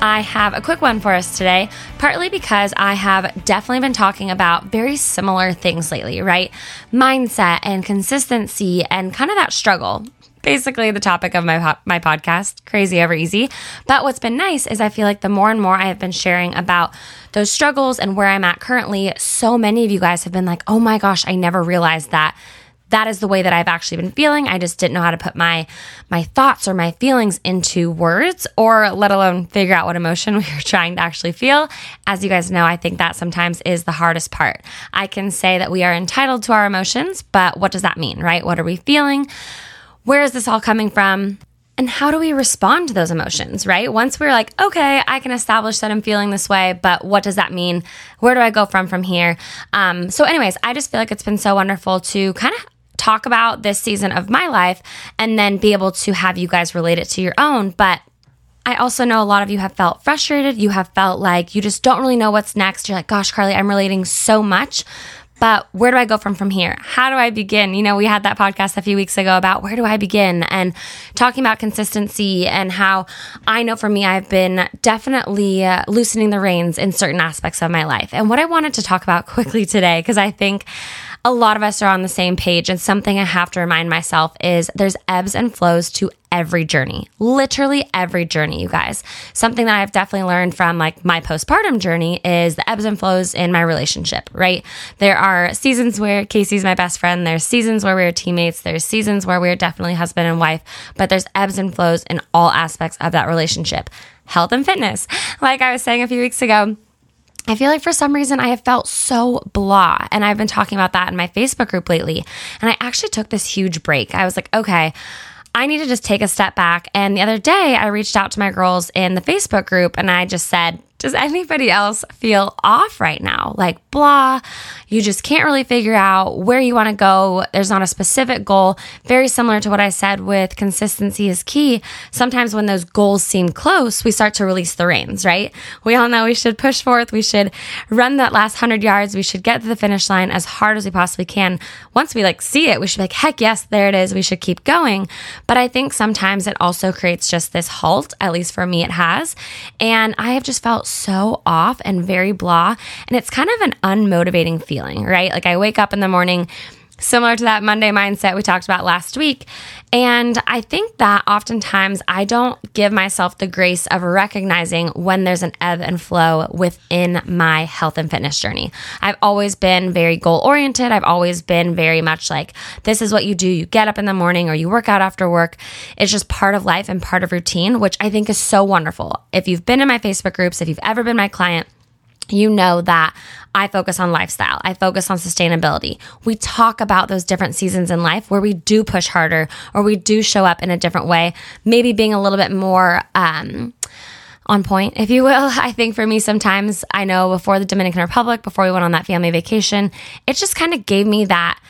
I have a quick one for us today, partly because I have definitely been talking about very similar things lately, right? Mindset and consistency and kind of that struggle. Basically, the topic of my my podcast, Crazy Over Easy. But what's been nice is I feel like the more and more I have been sharing about those struggles and where I'm at currently, so many of you guys have been like, "Oh my gosh, I never realized that." That is the way that I've actually been feeling. I just didn't know how to put my my thoughts or my feelings into words or let alone figure out what emotion we were trying to actually feel. As you guys know, I think that sometimes is the hardest part. I can say that we are entitled to our emotions, but what does that mean, right? What are we feeling? Where is this all coming from? And how do we respond to those emotions, right? Once we're like, okay, I can establish that I'm feeling this way, but what does that mean? Where do I go from from here? Um, so, anyways, I just feel like it's been so wonderful to kind of talk about this season of my life and then be able to have you guys relate it to your own. But I also know a lot of you have felt frustrated. You have felt like you just don't really know what's next. You're like, gosh, Carly, I'm relating so much. But where do I go from from here? How do I begin? You know, we had that podcast a few weeks ago about where do I begin and talking about consistency and how I know for me I've been definitely uh, loosening the reins in certain aspects of my life. And what I wanted to talk about quickly today because I think a lot of us are on the same page. And something I have to remind myself is there's ebbs and flows to every journey, literally every journey, you guys. Something that I've definitely learned from like my postpartum journey is the ebbs and flows in my relationship, right? There are seasons where Casey's my best friend. There's seasons where we're teammates. There's seasons where we're definitely husband and wife, but there's ebbs and flows in all aspects of that relationship. Health and fitness. Like I was saying a few weeks ago, I feel like for some reason I have felt so blah. And I've been talking about that in my Facebook group lately. And I actually took this huge break. I was like, okay, I need to just take a step back. And the other day I reached out to my girls in the Facebook group and I just said, does anybody else feel off right now? Like, blah, you just can't really figure out where you want to go. There's not a specific goal. Very similar to what I said with consistency is key. Sometimes when those goals seem close, we start to release the reins, right? We all know we should push forth. We should run that last hundred yards. We should get to the finish line as hard as we possibly can. Once we like see it, we should be like, heck yes, there it is. We should keep going. But I think sometimes it also creates just this halt. At least for me, it has. And I have just felt so off and very blah. And it's kind of an unmotivating feeling, right? Like I wake up in the morning similar to that Monday mindset we talked about last week. And I think that oftentimes I don't give myself the grace of recognizing when there's an ebb and flow within my health and fitness journey. I've always been very goal oriented. I've always been very much like, this is what you do. You get up in the morning or you work out after work. It's just part of life and part of routine, which I think is so wonderful. If you've been in my Facebook groups, if you've ever been my client, you know that I focus on lifestyle. I focus on sustainability. We talk about those different seasons in life where we do push harder or we do show up in a different way, maybe being a little bit more, um, on point, if you will. I think for me, sometimes I know before the Dominican Republic, before we went on that family vacation, it just kind of gave me that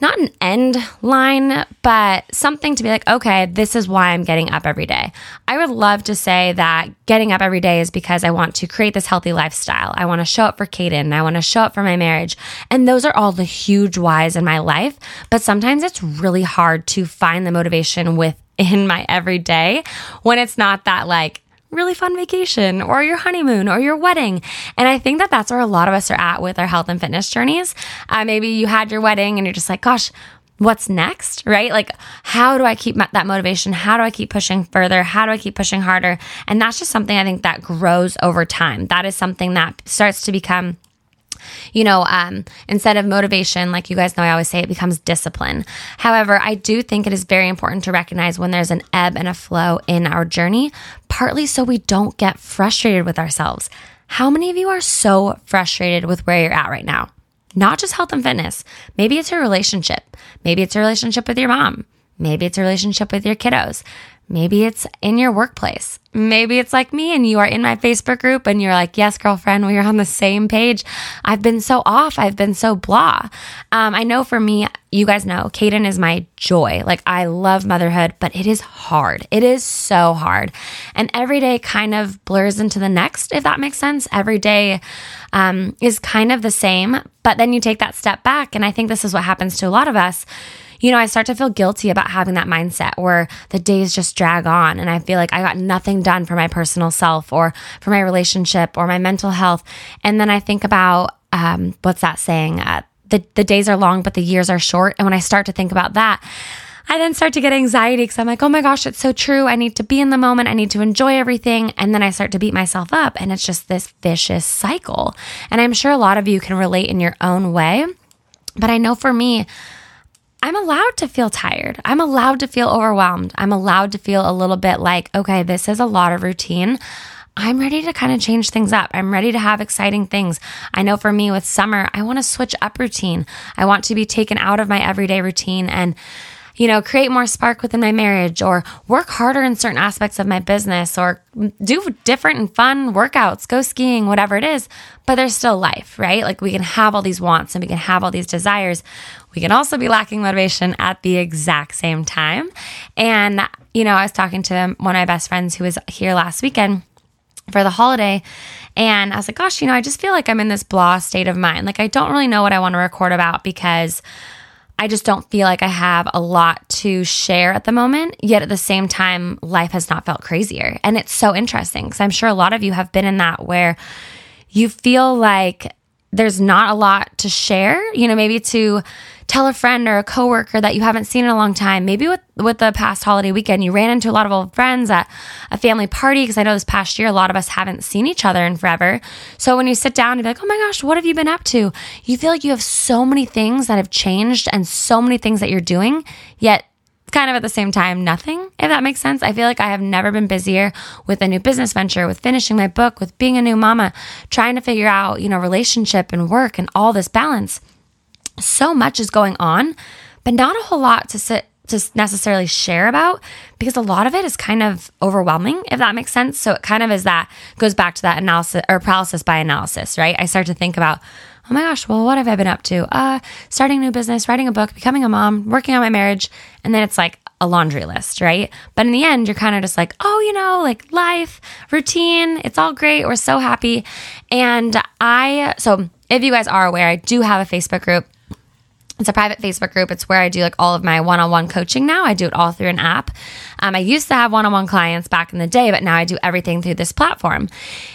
not an end line, but something to be like, okay, this is why I'm getting up every day. I would love to say that getting up every day is because I want to create this healthy lifestyle. I want to show up for Kaden. I want to show up for my marriage. And those are all the huge whys in my life. But sometimes it's really hard to find the motivation within my everyday when it's not that like, really fun vacation or your honeymoon or your wedding. And I think that that's where a lot of us are at with our health and fitness journeys. Uh, maybe you had your wedding and you're just like, gosh, what's next, right? Like, how do I keep that motivation? How do I keep pushing further? How do I keep pushing harder? And that's just something I think that grows over time. That is something that starts to become You know, um, instead of motivation, like you guys know, I always say it becomes discipline. However, I do think it is very important to recognize when there's an ebb and a flow in our journey, partly so we don't get frustrated with ourselves. How many of you are so frustrated with where you're at right now? Not just health and fitness. Maybe it's your relationship. Maybe it's a relationship with your mom. Maybe it's a relationship with your kiddos. Maybe it's in your workplace. Maybe it's like me and you are in my Facebook group and you're like, yes, girlfriend, we are on the same page. I've been so off. I've been so blah. Um, I know for me, you guys know, Caden is my joy. Like, I love motherhood, but it is hard. It is so hard. And every day kind of blurs into the next, if that makes sense. Every day um, is kind of the same, but then you take that step back. And I think this is what happens to a lot of us you know, I start to feel guilty about having that mindset where the days just drag on and I feel like I got nothing done for my personal self or for my relationship or my mental health. And then I think about, um, what's that saying? Uh, the, the days are long, but the years are short. And when I start to think about that, I then start to get anxiety because I'm like, oh my gosh, it's so true. I need to be in the moment. I need to enjoy everything. And then I start to beat myself up. And it's just this vicious cycle. And I'm sure a lot of you can relate in your own way. But I know for me, I'm allowed to feel tired. I'm allowed to feel overwhelmed. I'm allowed to feel a little bit like, okay, this is a lot of routine. I'm ready to kind of change things up. I'm ready to have exciting things. I know for me with summer, I want to switch up routine. I want to be taken out of my everyday routine and you know, create more spark within my marriage or work harder in certain aspects of my business or do different and fun workouts, go skiing, whatever it is. But there's still life, right? Like we can have all these wants and we can have all these desires. We can also be lacking motivation at the exact same time. And, you know, I was talking to one of my best friends who was here last weekend for the holiday. And I was like, gosh, you know, I just feel like I'm in this blah state of mind. Like, I don't really know what I want to record about because I just don't feel like I have a lot to share at the moment. Yet at the same time, life has not felt crazier. And it's so interesting because I'm sure a lot of you have been in that where you feel like there's not a lot to share, you know, maybe to tell a friend or a coworker that you haven't seen in a long time. Maybe with with the past holiday weekend, you ran into a lot of old friends at a family party because I know this past year a lot of us haven't seen each other in forever. So when you sit down and be like, "Oh my gosh, what have you been up to?" You feel like you have so many things that have changed and so many things that you're doing, yet kind of at the same time nothing, if that makes sense. I feel like I have never been busier with a new business venture, with finishing my book, with being a new mama, trying to figure out, you know, relationship and work and all this balance so much is going on, but not a whole lot to sit to necessarily share about because a lot of it is kind of overwhelming, if that makes sense. So it kind of is that goes back to that analysis or paralysis by analysis, right? I start to think about, oh my gosh, well, what have I been up to? Uh, starting a new business, writing a book, becoming a mom, working on my marriage. And then it's like a laundry list, right? But in the end, you're kind of just like, oh, you know, like life, routine, it's all great. We're so happy. And I, so if you guys are aware, I do have a Facebook group it's a private Facebook group. It's where I do like all of my one on one coaching now. I do it all through an app. Um, I used to have one on one clients back in the day, but now I do everything through this platform.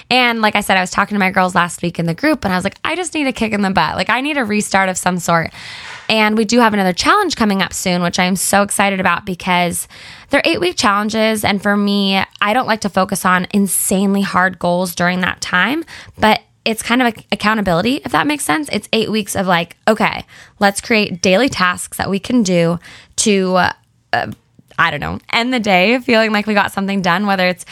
And like I said, I was talking to my girls last week in the group and I was like, I just need a kick in the butt. Like, I need a restart of some sort. And we do have another challenge coming up soon, which I'm so excited about because they're eight week challenges. And for me, I don't like to focus on insanely hard goals during that time, but it's kind of like accountability, if that makes sense. It's eight weeks of like, okay, let's create daily tasks that we can do to uh, I don't know, end the day feeling like we got something done, whether it's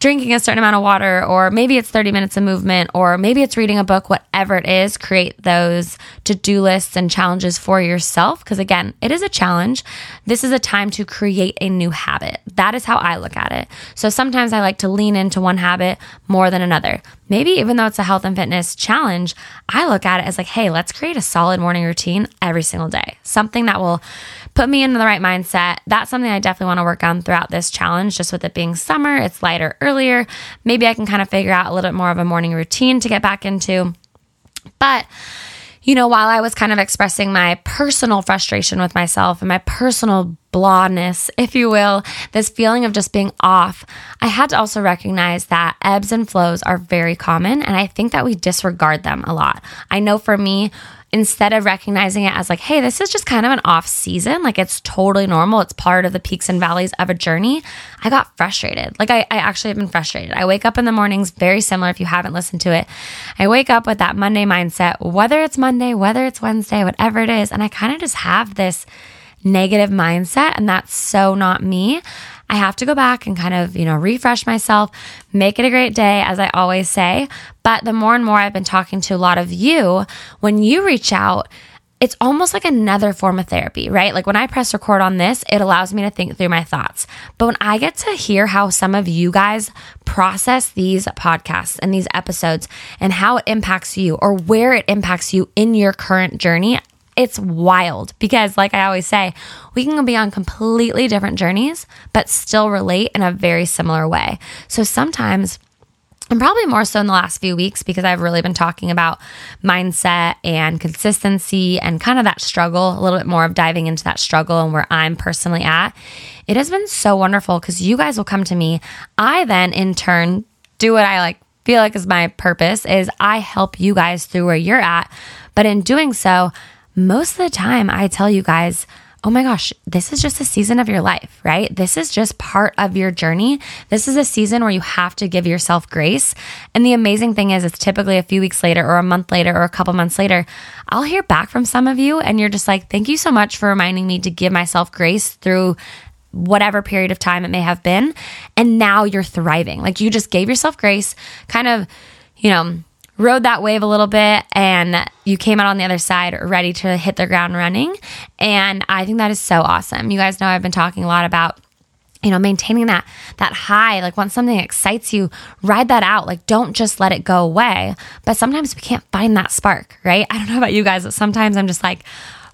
drinking a certain amount of water, or maybe it's 30 minutes of movement, or maybe it's reading a book, whatever it is, create those to do lists and challenges for yourself. Because again, it is a challenge. This is a time to create a new habit. That is how I look at it. So sometimes I like to lean into one habit more than another. Maybe even though it's a health and fitness challenge, I look at it as like, hey, let's create a solid morning routine every single day. Something that will put me into the right mindset. That's something I definitely want to work on throughout this challenge. Just with it being summer, it's lighter earlier. Maybe I can kind of figure out a little bit more of a morning routine to get back into. But you know, while I was kind of expressing my personal frustration with myself and my personal blahness, if you will, this feeling of just being off, I had to also recognize that ebbs and flows are very common. And I think that we disregard them a lot. I know for me, instead of recognizing it as like, hey, this is just kind of an off season, like it's totally normal, it's part of the peaks and valleys of a journey, I got frustrated. Like I, I actually have been frustrated. I wake up in the mornings, very similar if you haven't listened to it. I wake up with that Monday mindset, whether it's Monday, whether it's Wednesday, whatever it is. And I kind of just have this negative mindset, and that's so not me. I have to go back and kind of, you know, refresh myself, make it a great day, as I always say. But the more and more I've been talking to a lot of you, when you reach out, it's almost like another form of therapy, right? Like when I press record on this, it allows me to think through my thoughts. But when I get to hear how some of you guys process these podcasts and these episodes and how it impacts you or where it impacts you in your current journey, it's wild because, like I always say, we can be on completely different journeys, but still relate in a very similar way. So sometimes, and probably more so in the last few weeks because I've really been talking about mindset and consistency and kind of that struggle, a little bit more of diving into that struggle and where I'm personally at. It has been so wonderful because you guys will come to me. I then, in turn, do what I like feel like is my purpose is I help you guys through where you're at. But in doing so, most of the time I tell you guys, oh my gosh, this is just a season of your life, right? This is just part of your journey. This is a season where you have to give yourself grace. And the amazing thing is, it's typically a few weeks later, or a month later, or a couple months later, I'll hear back from some of you, and you're just like, thank you so much for reminding me to give myself grace through whatever period of time it may have been. And now you're thriving. Like you just gave yourself grace, kind of, you know, rode that wave a little bit and you came out on the other side ready to hit the ground running. And I think that is so awesome. You guys know I've been talking a lot about you know maintaining that that high like once something excites you ride that out like don't just let it go away but sometimes we can't find that spark right i don't know about you guys but sometimes i'm just like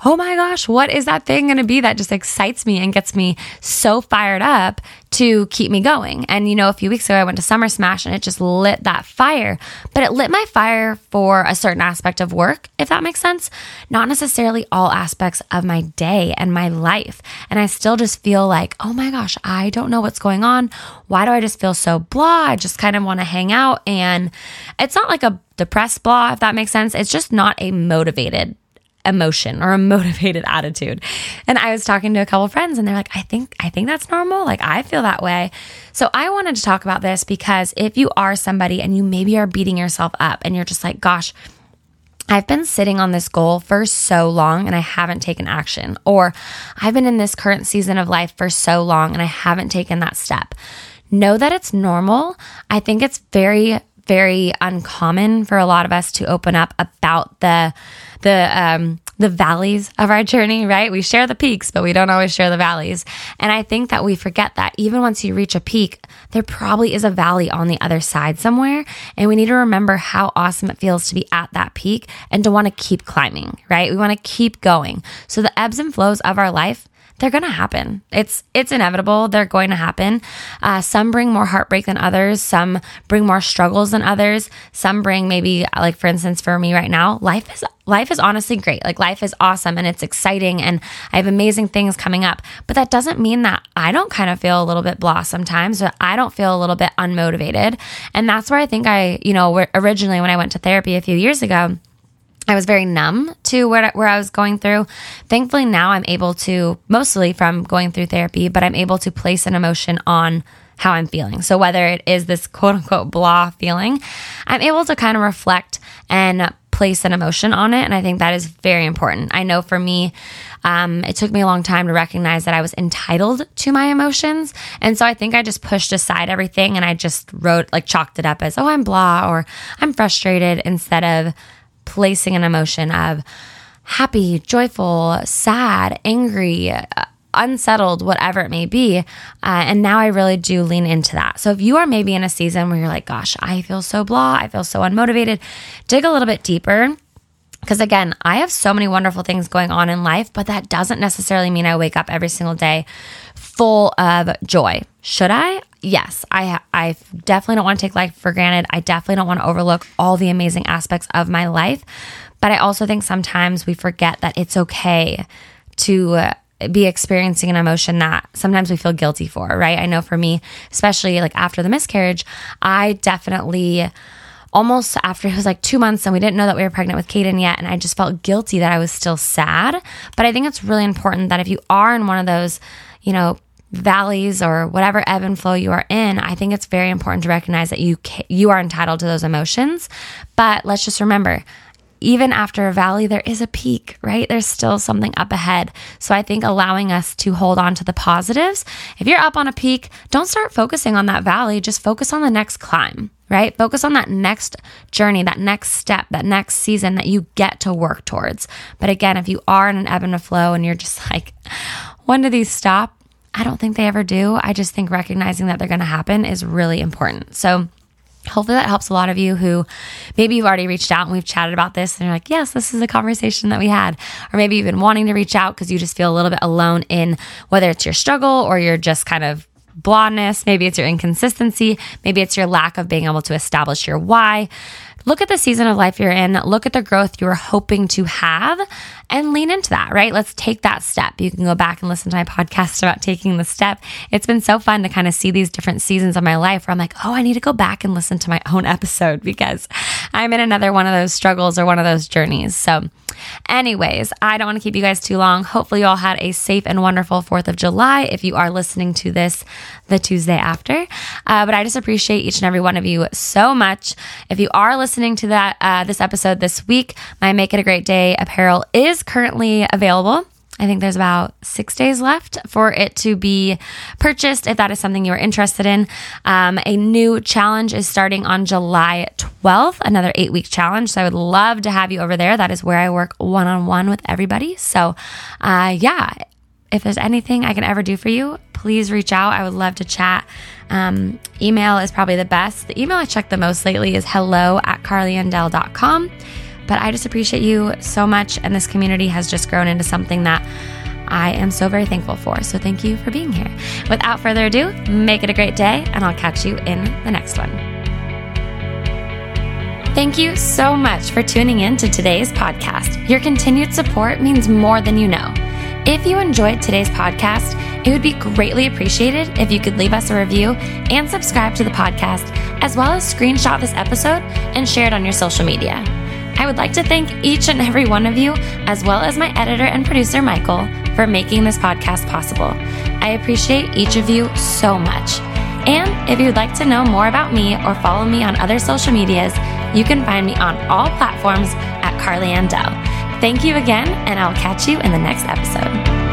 oh my gosh, what is that thing going to be that just excites me and gets me so fired up to keep me going? And you know, a few weeks ago, I went to Summer Smash and it just lit that fire, but it lit my fire for a certain aspect of work, if that makes sense, not necessarily all aspects of my day and my life. And I still just feel like, oh my gosh, I don't know what's going on. Why do I just feel so blah? I just kind of want to hang out. And it's not like a depressed blah, if that makes sense. It's just not a motivated emotion or a motivated attitude. And I was talking to a couple friends and they're like, I think, I think that's normal. Like I feel that way. So I wanted to talk about this because if you are somebody and you maybe are beating yourself up and you're just like, gosh, I've been sitting on this goal for so long and I haven't taken action, or I've been in this current season of life for so long and I haven't taken that step. Know that it's normal. I think it's very, very uncommon for a lot of us to open up about the the um, the valleys of our journey, right? We share the peaks, but we don't always share the valleys. And I think that we forget that even once you reach a peak, there probably is a valley on the other side somewhere. And we need to remember how awesome it feels to be at that peak and to want to keep climbing, right? We want to keep going. So the ebbs and flows of our life, they're going to happen. It's it's inevitable. They're going to happen. Uh, some bring more heartbreak than others. Some bring more struggles than others. Some bring maybe like for instance for me right now, life is life is honestly great. Like life is awesome and it's exciting and I have amazing things coming up. But that doesn't mean that I don't kind of feel a little bit blah sometimes, or I don't feel a little bit unmotivated. And that's where I think I, you know, originally when I went to therapy a few years ago. I was very numb to where, where I was going through. Thankfully, now I'm able to, mostly from going through therapy, but I'm able to place an emotion on how I'm feeling. So, whether it is this quote unquote blah feeling, I'm able to kind of reflect and place an emotion on it. And I think that is very important. I know for me, um, it took me a long time to recognize that I was entitled to my emotions. And so I think I just pushed aside everything and I just wrote, like, chalked it up as, oh, I'm blah or I'm frustrated instead of placing an emotion of happy, joyful, sad, angry, uh, unsettled, whatever it may be. Uh, and now I really do lean into that. So if you are maybe in a season where you're like, gosh, I feel so blah, I feel so unmotivated, dig a little bit deeper. Because again, I have so many wonderful things going on in life, but that doesn't necessarily mean I wake up every single day full of joy. Should I? Yes, I I definitely don't want to take life for granted. I definitely don't want to overlook all the amazing aspects of my life, but I also think sometimes we forget that it's okay to uh, be experiencing an emotion that sometimes we feel guilty for, right? I know for me, especially like after the miscarriage, I definitely almost after it was like two months and we didn't know that we were pregnant with Caden yet. And I just felt guilty that I was still sad. But I think it's really important that if you are in one of those, you know, valleys or whatever ebb and flow you are in, I think it's very important to recognize that you you are entitled to those emotions. But let's just remember, even after a valley, there is a peak, right? There's still something up ahead. So I think allowing us to hold on to the positives. If you're up on a peak, don't start focusing on that valley. Just focus on the next climb, right? Focus on that next journey, that next step, that next season that you get to work towards. But again, if you are in an ebb and a flow and you're just like, when do these stop? I don't think they ever do. I just think recognizing that they're going to happen is really important. So, Hopefully that helps a lot of you who maybe you've already reached out and we've chatted about this and you're like, yes, this is a conversation that we had. Or maybe you've been wanting to reach out because you just feel a little bit alone in whether it's your struggle or you're just kind of blondness. Maybe it's your inconsistency. Maybe it's your lack of being able to establish your why. Look at the season of life you're in. Look at the growth you're hoping to have and lean into that, right? Let's take that step. You can go back and listen to my podcast about taking the step. It's been so fun to kind of see these different seasons of my life where I'm like, oh, I need to go back and listen to my own episode because I'm in another one of those struggles or one of those journeys. So, anyways, I don't want to keep you guys too long. Hopefully, you all had a safe and wonderful 4th of July if you are listening to this the Tuesday after. Uh, but I just appreciate each and every one of you so much. If you are listening to that uh, this episode this week, my Make It a Great Day apparel is currently available. I think there's about six days left for it to be purchased if that is something you are interested in. Um, a new challenge is starting on July 12th, another eight week challenge. So I would love to have you over there. That is where I work one on one with everybody. So, uh, yeah, if there's anything I can ever do for you, please reach out. I would love to chat. Um, email is probably the best. The email I check the most lately is hello at carlyandell.com. But I just appreciate you so much. And this community has just grown into something that I am so very thankful for. So thank you for being here. Without further ado, make it a great day, and I'll catch you in the next one. Thank you so much for tuning in to today's podcast. Your continued support means more than you know. If you enjoyed today's podcast, it would be greatly appreciated if you could leave us a review and subscribe to the podcast, as well as screenshot this episode and share it on your social media. I would like to thank each and every one of you, as well as my editor and producer, Michael, for making this podcast possible. I appreciate each of you so much. And if you'd like to know more about me or follow me on other social medias, you can find me on all platforms at Carly Andell. Thank you again, and I'll catch you in the next episode.